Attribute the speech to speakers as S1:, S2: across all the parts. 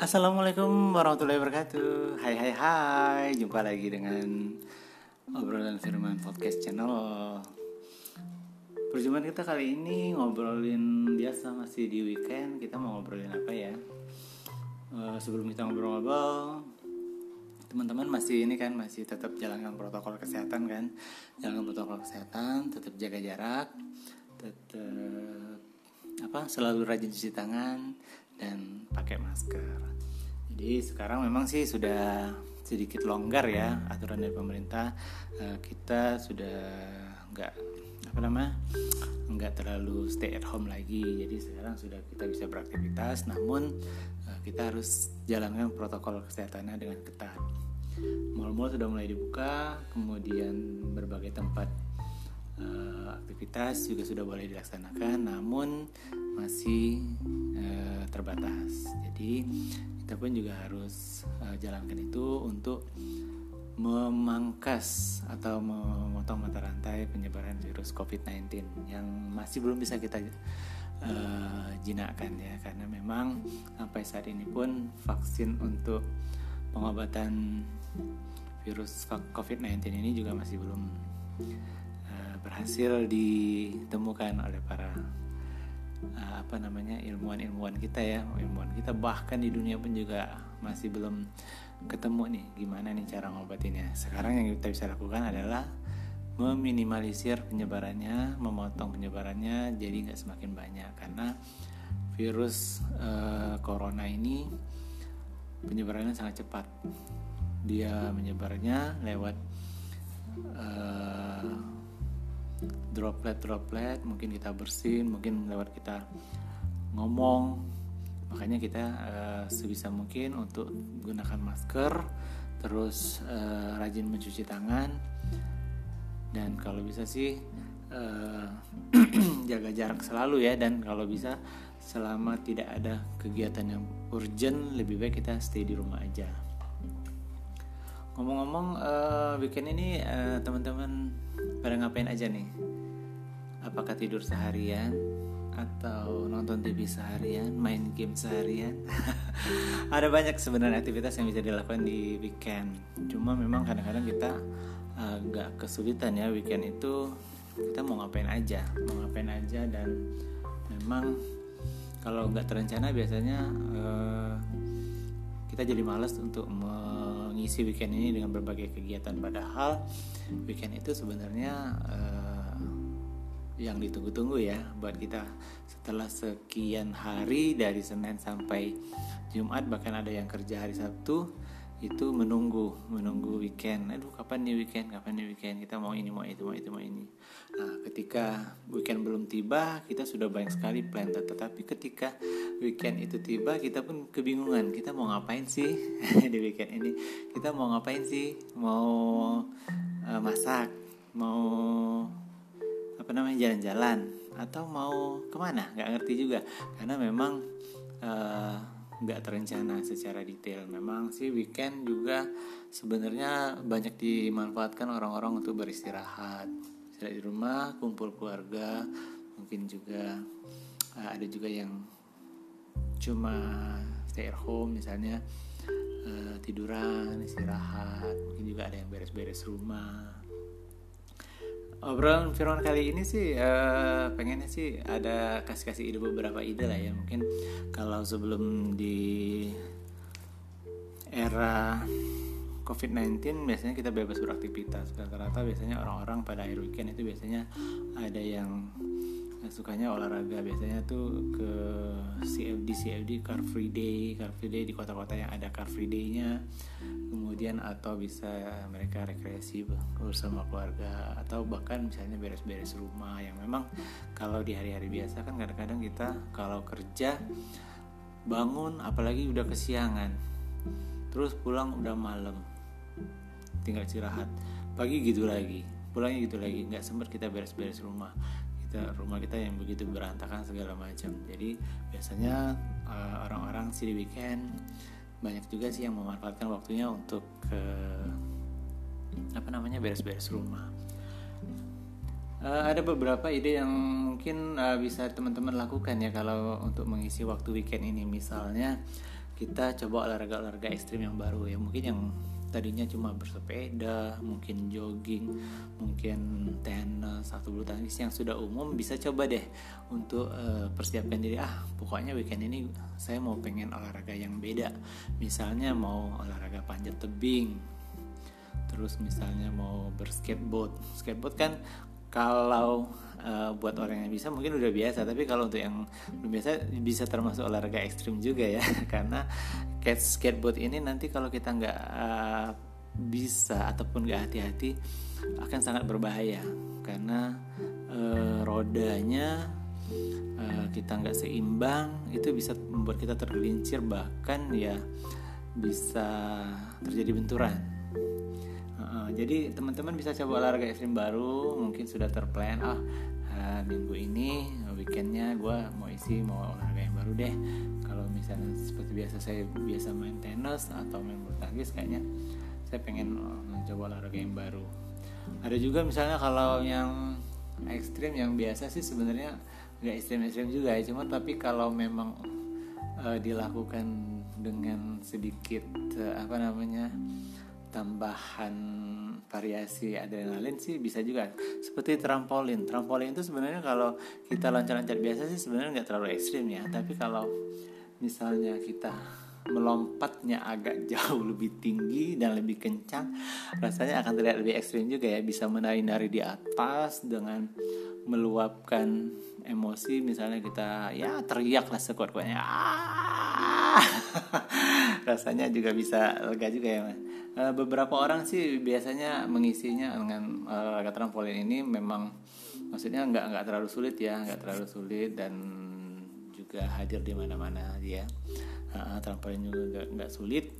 S1: Assalamualaikum warahmatullahi wabarakatuh. Hai hai hai. Jumpa lagi dengan Obrolan Firman Podcast Channel. Perjumpaan kita kali ini ngobrolin biasa masih di weekend. Kita mau ngobrolin apa ya? Uh, Sebelum kita ngobrol-ngobrol Teman-teman masih ini kan Masih tetap jalankan protokol kesehatan kan? Jalankan protokol kesehatan Tetap jaga jarak Tetap apa selalu rajin cuci tangan dan pakai masker. Jadi sekarang memang sih sudah sedikit longgar ya aturan dari pemerintah. Eh, kita sudah nggak apa nama nggak terlalu stay at home lagi. Jadi sekarang sudah kita bisa beraktivitas, namun eh, kita harus jalankan protokol kesehatannya dengan ketat. Mal-mal sudah mulai dibuka, kemudian berbagai tempat aktivitas juga sudah boleh dilaksanakan namun masih uh, terbatas. Jadi kita pun juga harus uh, jalankan itu untuk memangkas atau memotong mata rantai penyebaran virus COVID-19 yang masih belum bisa kita uh, jinakkan ya. Karena memang sampai saat ini pun vaksin untuk pengobatan virus COVID-19 ini juga masih belum berhasil ditemukan oleh para uh, apa namanya ilmuwan-ilmuwan kita ya. Ilmuwan kita bahkan di dunia pun juga masih belum ketemu nih gimana nih cara ngobatinnya. Sekarang yang kita bisa lakukan adalah meminimalisir penyebarannya memotong penyebarannya jadi nggak semakin banyak. Karena virus uh, corona ini penyebarannya sangat cepat. Dia menyebarnya lewat uh, droplet-droplet mungkin kita bersin mungkin lewat kita ngomong. Makanya kita uh, sebisa mungkin untuk gunakan masker terus uh, rajin mencuci tangan. Dan kalau bisa sih uh, jaga jarak selalu ya. Dan kalau bisa selama tidak ada kegiatan yang urgent lebih baik kita stay di rumah aja. Ngomong-ngomong uh, weekend ini uh, teman-teman pada ngapain aja nih? Apakah tidur seharian? Atau nonton TV seharian, main game seharian. Ada banyak sebenarnya aktivitas yang bisa dilakukan di weekend. Cuma memang kadang-kadang kita agak kesulitan ya weekend itu. Kita mau ngapain aja, mau ngapain aja dan memang kalau nggak terencana biasanya uh, kita jadi malas untuk mengisi weekend ini dengan berbagai kegiatan. Padahal weekend itu sebenarnya uh, yang ditunggu-tunggu ya buat kita setelah sekian hari dari Senin sampai Jumat bahkan ada yang kerja hari Sabtu itu menunggu menunggu weekend. Aduh kapan nih weekend? Kapan nih weekend? Kita mau ini mau itu mau itu mau ini. Nah ketika weekend belum tiba kita sudah banyak sekali plan. Tetapi ketika weekend itu tiba kita pun kebingungan. Kita mau ngapain sih di weekend ini? Kita mau ngapain sih? Mau uh, masak? Mau apa namanya jalan-jalan? Atau mau ke mana? Nggak ngerti juga. Karena memang uh, nggak terencana secara detail. Memang sih weekend juga sebenarnya banyak dimanfaatkan orang-orang untuk beristirahat. Istirahat di rumah, kumpul keluarga, mungkin juga uh, ada juga yang cuma stay at home misalnya uh, tiduran, istirahat, mungkin juga ada yang beres-beres rumah obrolan firman kali ini sih uh, pengennya sih ada kasih-kasih ide beberapa ide lah ya. Mungkin kalau sebelum di era COVID-19 biasanya kita bebas beraktivitas. Rata-rata biasanya orang-orang pada akhir weekend itu biasanya ada yang sukanya olahraga biasanya tuh ke CFD CFD Car Free Day. Car Free Day di kota-kota yang ada Car Free Day-nya. Kemudian atau bisa mereka rekreasi bersama keluarga atau bahkan misalnya beres-beres rumah yang memang kalau di hari-hari biasa kan kadang-kadang kita kalau kerja bangun apalagi udah kesiangan terus pulang udah malam tinggal istirahat. Pagi gitu lagi pulangnya gitu lagi nggak sempat kita beres-beres rumah kita rumah kita yang begitu berantakan segala macam. Jadi biasanya uh, orang-orang sih di weekend banyak juga sih yang memanfaatkan waktunya untuk ke apa namanya beres-beres rumah. Uh, ada beberapa ide yang mungkin uh, bisa teman-teman lakukan ya kalau untuk mengisi waktu weekend ini. Misalnya kita coba olahraga-olahraga ekstrim yang baru ya. Mungkin yang tadinya cuma bersepeda, mungkin jogging, mungkin tenis atau bulu tangkis yang sudah umum bisa coba deh untuk uh, persiapkan diri. Ah pokoknya weekend ini saya mau pengen olahraga yang beda. Misalnya mau olahraga panjat tebing terus misalnya mau berskateboard skateboard kan kalau uh, buat orang yang bisa mungkin udah biasa tapi kalau untuk yang belum biasa bisa termasuk olahraga ekstrim juga ya. Karena skate skateboard ini nanti kalau kita nggak uh, bisa ataupun nggak hati-hati akan sangat berbahaya. Karena uh, rodanya uh, kita nggak seimbang itu bisa membuat kita tergelincir bahkan ya bisa terjadi benturan jadi teman-teman bisa coba olahraga ekstrim baru mungkin sudah terplan ah uh, minggu ini weekendnya gue mau isi mau olahraga yang baru deh. Kalau misalnya seperti biasa saya biasa main tenis atau main bulu tangkis kayaknya saya pengen mencoba olahraga yang baru. Ada juga misalnya kalau yang ekstrim yang biasa sih sebenarnya nggak ekstrim-ekstrim juga ya cuma tapi kalau memang uh, dilakukan dengan sedikit uh, apa namanya tambahan variasi adrenalin sih bisa juga. Seperti trampolin. Trampolin itu sebenarnya kalau kita loncat-loncat biasa sih sebenarnya nggak terlalu ekstrim ya. Tapi kalau misalnya kita melompatnya agak jauh lebih tinggi dan lebih kencang rasanya akan terlihat lebih ekstrim juga ya. Bisa menari-nari di atas dengan meluapkan emosi. Misalnya kita ya teriak lah sekuat-kuatnya rasanya juga bisa lega juga ya mas. Uh, beberapa orang sih biasanya mengisinya dengan uh, trampolin ini memang maksudnya nggak nggak terlalu sulit ya nggak terlalu sulit dan juga hadir di mana-mana dia uh, trampolin juga nggak sulit.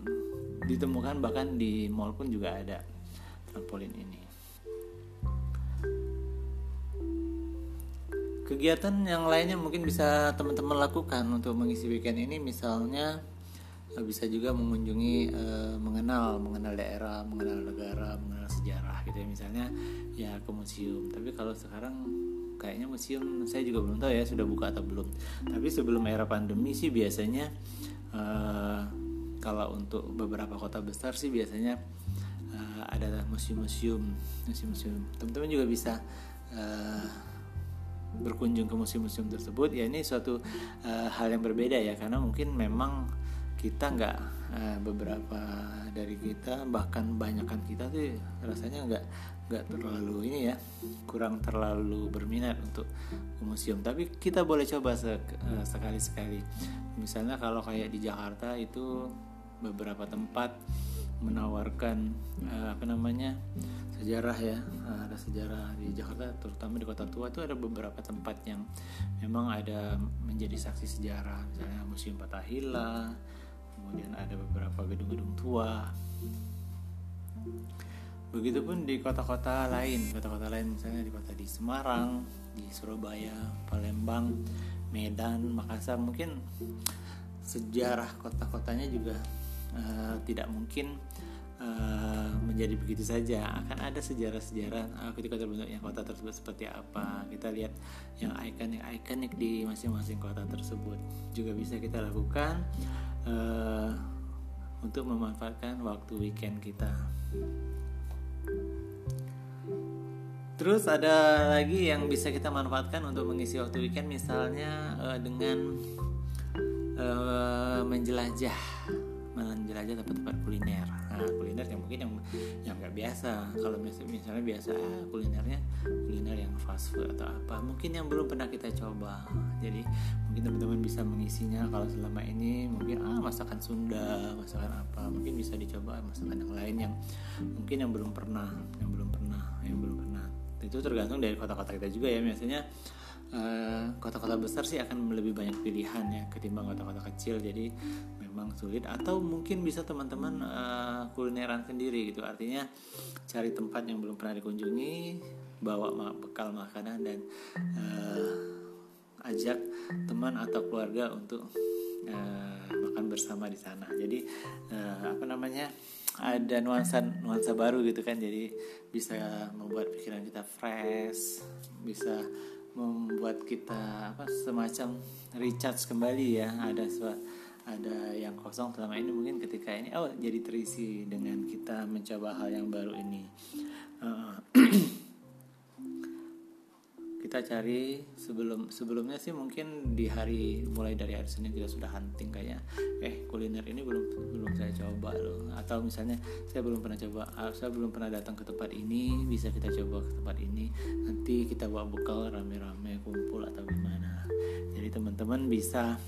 S1: Ditemukan bahkan di mall pun juga ada trampolin ini kegiatan yang lainnya mungkin bisa teman-teman lakukan untuk mengisi weekend ini. Misalnya Eh, bisa juga mengunjungi uh, mengenal mengenal daerah mengenal negara mengenal sejarah gitu ya. Misalnya ya ke museum. Tapi kalau sekarang kayaknya museum saya juga belum tahu ya sudah buka atau belum. Tapi sebelum era pandemi sih biasanya uh, kalau untuk beberapa kota besar sih biasanya uh, ada museum-museum museum-museum. Teman-teman juga bisa berkunjung ke museum-museum tersebut ya ini suatu uh, hal yang berbeda ya karena mungkin memang kita nggak uh, beberapa dari kita bahkan banyakkan kita tuh rasanya nggak nggak terlalu ini ya kurang terlalu berminat untuk ke museum. Tapi kita boleh coba sek, uh, sekali-sekali. Misalnya kalau kayak di Jakarta itu beberapa tempat menawarkan uh, apa namanya sejarah ya. Uh, ada sejarah di Jakarta terutama di kota tua itu ada beberapa tempat yang memang ada menjadi saksi sejarah. Misalnya Museum Patahila kemudian ada beberapa gedung-gedung tua. Begitupun di kota-kota lain. Kota-kota lain misalnya di kota di Semarang di Surabaya Palembang Medan Makassar. Mungkin sejarah kota-kotanya juga uh, tidak mungkin uh, menjadi begitu saja. Akan ada sejarah-sejarah uh, ketika terbentuknya kota tersebut seperti apa. Kita lihat yang ikonik ikonik di masing-masing kota tersebut. Juga bisa kita lakukan uh, untuk memanfaatkan waktu weekend kita. Terus ada lagi yang bisa kita manfaatkan untuk mengisi waktu weekend misalnya dengan menjelajah menjelajah tempat-tempat kuliner. Nah kuliner yang mungkin yang yang nggak biasa. Kalau misalnya biasa ah, kulinernya kuliner yang fast food atau apa mungkin yang belum pernah kita coba. Jadi mungkin teman-teman bisa mengisinya. Kalau selama ini mungkin ah masakan Sunda masakan apa mungkin bisa dicoba masakan yang lain yang mungkin yang belum pernah yang belum pernah yang belum pernah. Itu tergantung dari kota-kota kita juga ya. Biasanya kota-kota uh, besar sih akan lebih banyak pilihan ya ketimbang kota-kota kecil. Jadi memang sulit. Atau mungkin bisa teman-teman uh, kulineran sendiri gitu. Artinya cari tempat yang belum pernah dikunjungi bawa bekal makanan dan uh, ajak teman atau keluarga untuk uh, makan bersama di sana. Jadi uh, apa namanya ada nuansa nuansa baru gitu kan. Jadi bisa membuat pikiran kita fresh bisa membuat kita apa semacam recharge kembali ya. Ada ada yang kosong selama ini mungkin ketika ini oh jadi terisi dengan kita mencoba hal yang baru ini. Uh, kita cari sebelum sebelumnya sih mungkin di hari mulai dari hari Senin kita sudah hunting kayak eh kuliner ini belum belum saya coba loh. Atau misalnya saya belum pernah coba ah, saya belum pernah datang ke tempat ini bisa kita coba ke tempat ini. Nanti kita bawa bekal rame-rame kumpul atau gimana. Jadi teman-teman bisa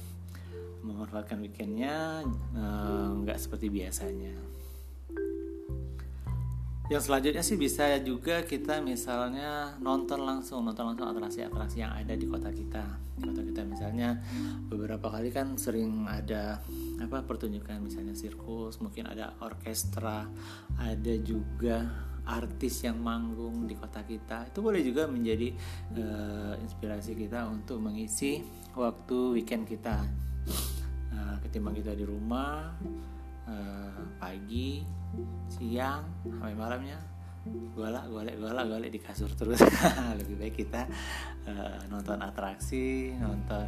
S1: memanfaatkan weekendnya eh, nggak uh, seperti biasanya yang selanjutnya sih bisa juga kita misalnya nonton langsung nonton langsung atraksi-atraksi yang ada di kota kita. Di kota kita misalnya beberapa kali kan sering ada apa pertunjukan misalnya sirkus mungkin ada orkestra ada juga artis yang manggung di kota kita. Itu boleh juga menjadi uh, inspirasi kita untuk mengisi waktu weekend kita. Uh, ketimbang kita di rumah uh, pagi siang sampai malamnya golak golek golak golek di kasur terus. Lebih baik kita uh, nonton atraksi nonton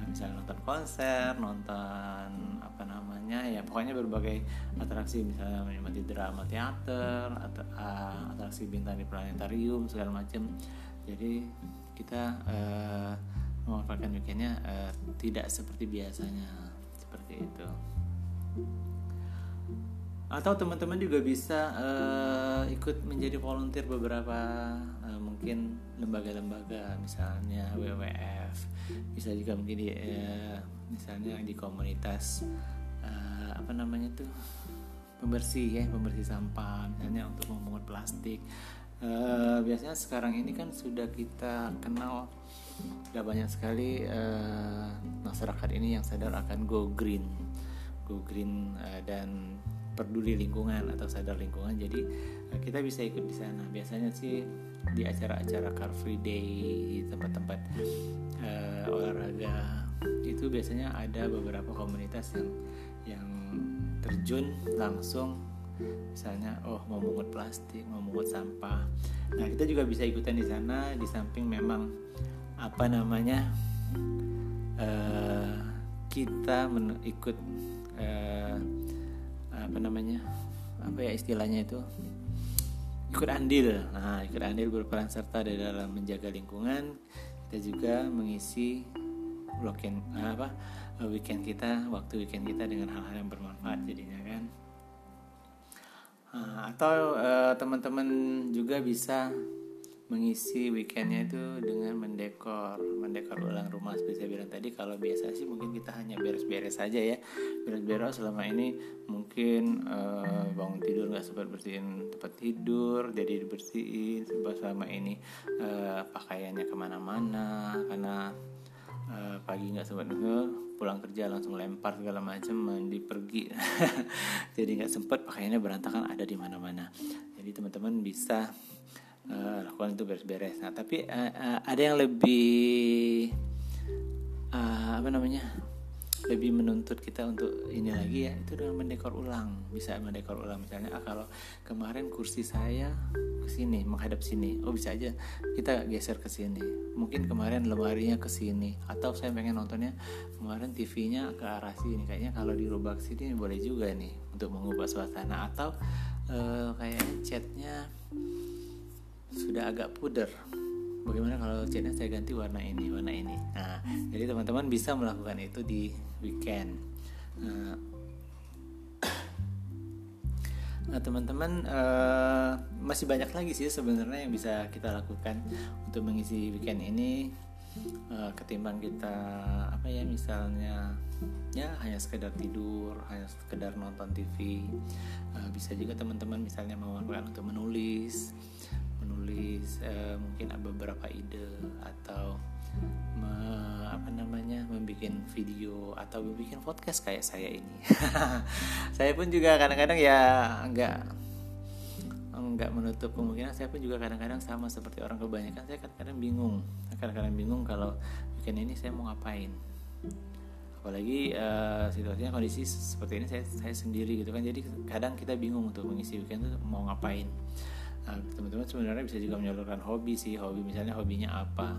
S1: uh, misalnya nonton konser nonton apa namanya ya pokoknya berbagai atraksi. Misalnya menikmati drama teater atau uh, atraksi bintang di planetarium segala macam jadi kita uh, memanfaatkan weekendnya uh, tidak seperti biasanya. Seperti itu atau teman-teman juga bisa uh, ikut menjadi volunteer beberapa uh, mungkin lembaga-lembaga misalnya WWF bisa juga mungkin di uh, misalnya di komunitas uh, apa namanya tuh pembersih ya pembersih sampah misalnya untuk memungut plastik. Uh, biasanya sekarang ini kan sudah kita kenal sudah banyak sekali uh, masyarakat ini yang sadar akan go green. Go green uh, dan peduli lingkungan atau sadar lingkungan jadi eh, kita bisa ikut di sana. Biasanya sih di acara-acara car free day tempat-tempat uh, olahraga itu biasanya ada beberapa komunitas yang yang terjun langsung. Misalnya oh mau mungut plastik mau mungut sampah. Nah kita juga bisa ikutan di sana di samping memang apa namanya uh, kita ikut uh, apa namanya apa ya istilahnya itu ikut andil. Nah ikut andil berperan serta di dalam menjaga lingkungan. Kita juga mengisi weekend apa weekend kita waktu weekend kita dengan hal-hal yang bermanfaat jadinya kan. Nah, atau uh, teman-teman juga bisa mengisi weekendnya itu dengan mendekor mendekor ulang rumah seperti saya bilang tadi. Kalau biasa sih mungkin kita hanya beres-beres saja ya. Beres-beres selama ini mungkin uh, bangun tidur nggak sempat bersihin tempat tidur jadi dibersihin. Sebab selama ini uh, pakaiannya ke mana-mana karena uh, pagi nggak sempat dulu pulang kerja langsung lempar segala macam mandi pergi. Jadi nggak sempat pakaiannya berantakan ada di mana-mana. Jadi teman-teman bisa uh, lakukan itu beres-beres. Nah tapi uh, uh, ada yang lebih uh, apa namanya lebih menuntut kita untuk ini lagi ya itu dengan mendekor ulang. Bisa mendekor ulang. Misalnya ah, kalau kemarin kursi saya ke sini menghadap sini. Oh bisa aja kita geser ke sini. Mungkin kemarin lemarinya ke sini. Atau saya pengen nontonnya kemarin TV-nya ke arah sini. Kayaknya kalau dirubah ke sini boleh juga nih untuk mengubah suasana. Atau uh, kayaknya catnya sudah agak puder. Bagaimana kalau catnya saya ganti warna ini warna ini? Nah jadi teman-teman bisa melakukan itu di weekend. Nah, Nah, teman-teman uh, masih banyak lagi sih sebenarnya yang bisa kita lakukan untuk mengisi weekend ini. Uh, ketimbang kita apa ya misalnya ya hanya sekedar tidur, hanya sekedar nonton TV. Uh, eh, bisa juga teman-teman misalnya memanfaatkan untuk menulis, menulis uh, mungkin beberapa ide atau me, apa namanya membuat video atau membuat podcast kayak saya ini. Saya pun juga kadang-kadang ya enggak enggak menutup kemungkinan. Saya pun juga kadang-kadang sama seperti orang kebanyakan saya kadang-kadang bingung. Kadang-kadang bingung kalau weekend ini saya mau ngapain. Apalagi uh, situasinya kondisi seperti ini saya saya sendiri gitu kan. Jadi kadang kita bingung untuk mengisi weekend itu mau ngapain teman-teman sebenarnya bisa juga menyalurkan hobi sih, hobi misalnya hobinya apa?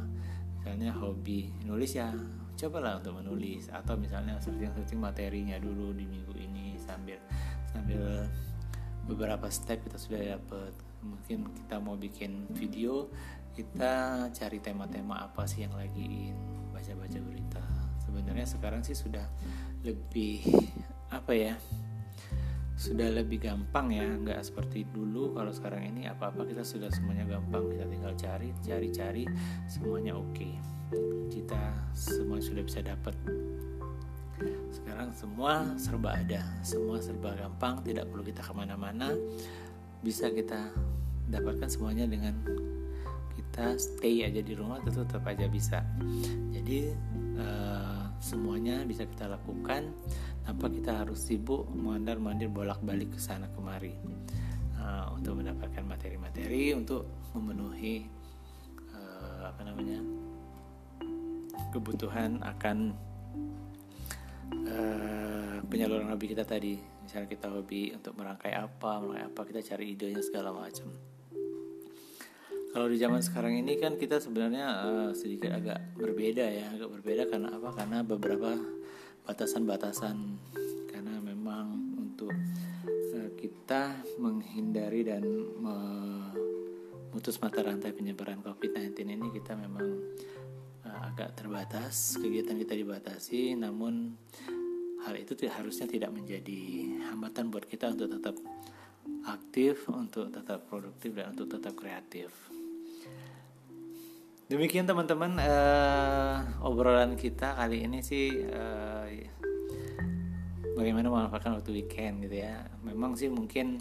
S1: Misalnya hobi nulis ya, cobalah untuk menulis. Atau misalnya searching-searching materinya dulu di minggu ini sambil sambil beberapa step kita sudah dapat mungkin kita mau bikin video kita cari tema-tema apa sih yang lagi baca-baca berita. Sebenarnya sekarang sih sudah lebih apa ya sudah lebih gampang ya nggak seperti dulu. Kalau sekarang ini apa-apa kita sudah semuanya gampang. Kita tinggal cari cari-cari semuanya oke. Okay. kita semua sudah bisa dapat. Sekarang semua serba ada semua serba gampang tidak perlu kita ke mana-mana. Bisa kita dapatkan semuanya dengan kita stay aja di rumah tetap tetap aja bisa. Jadi uh, semuanya bisa kita lakukan tanpa kita harus sibuk mondar mandir bolak balik ke sana kemari. Uh, untuk mendapatkan materi-materi untuk memenuhi uh, apa namanya kebutuhan akan uh, penyaluran hobi kita tadi. Misalnya kita hobi untuk merangkai apa merangkai apa kita cari idenya segala macam kalau di zaman sekarang ini kan kita sebenarnya uh, sedikit agak berbeda ya, agak berbeda karena apa? Karena beberapa batasan-batasan karena memang untuk uh, kita menghindari dan memutus mata rantai penyebaran COVID-19 ini kita memang uh, agak terbatas, kegiatan kita dibatasi, namun hal itu harusnya tidak menjadi hambatan buat kita untuk tetap aktif, untuk tetap produktif dan untuk tetap kreatif. Demikian teman-teman uh, obrolan kita kali ini sih uh, bagaimana memanfaatkan waktu weekend gitu ya. Memang sih mungkin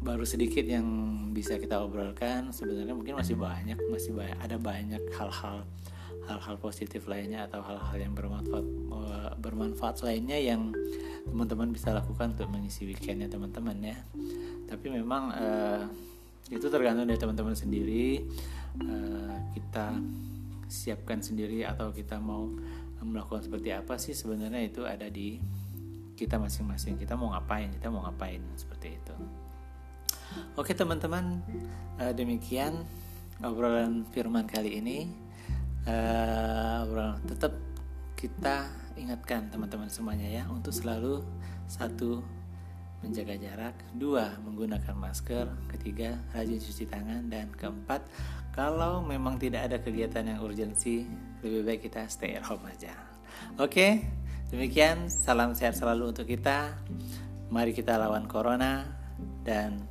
S1: baru sedikit yang bisa kita obrolkan. Sebenarnya mungkin masih banyak, masih banyak ada banyak hal-hal hal-hal positif lainnya atau hal-hal yang bermanfaat uh, bermanfaat lainnya yang teman-teman bisa lakukan untuk mengisi weekendnya teman-teman ya. Tapi memang uh, itu tergantung dari teman-teman sendiri. Uh, kita siapkan sendiri atau kita mau melakukan seperti apa sih sebenarnya itu ada di kita masing-masing. Kita mau ngapain kita mau ngapain seperti itu. Oke teman-teman uh, demikian obrolan firman kali ini. Uh, obrolan tetap kita ingatkan teman-teman semuanya ya untuk selalu satu menjaga jarak, dua menggunakan masker, ketiga rajin cuci tangan, dan keempat kalau memang tidak ada kegiatan yang urgensi, lebih baik kita stay at home aja. Oke, demikian salam sehat selalu untuk kita. Mari kita lawan corona dan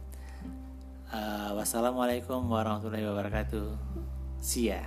S1: uh, wassalamualaikum warahmatullahi wabarakatuh. See ya.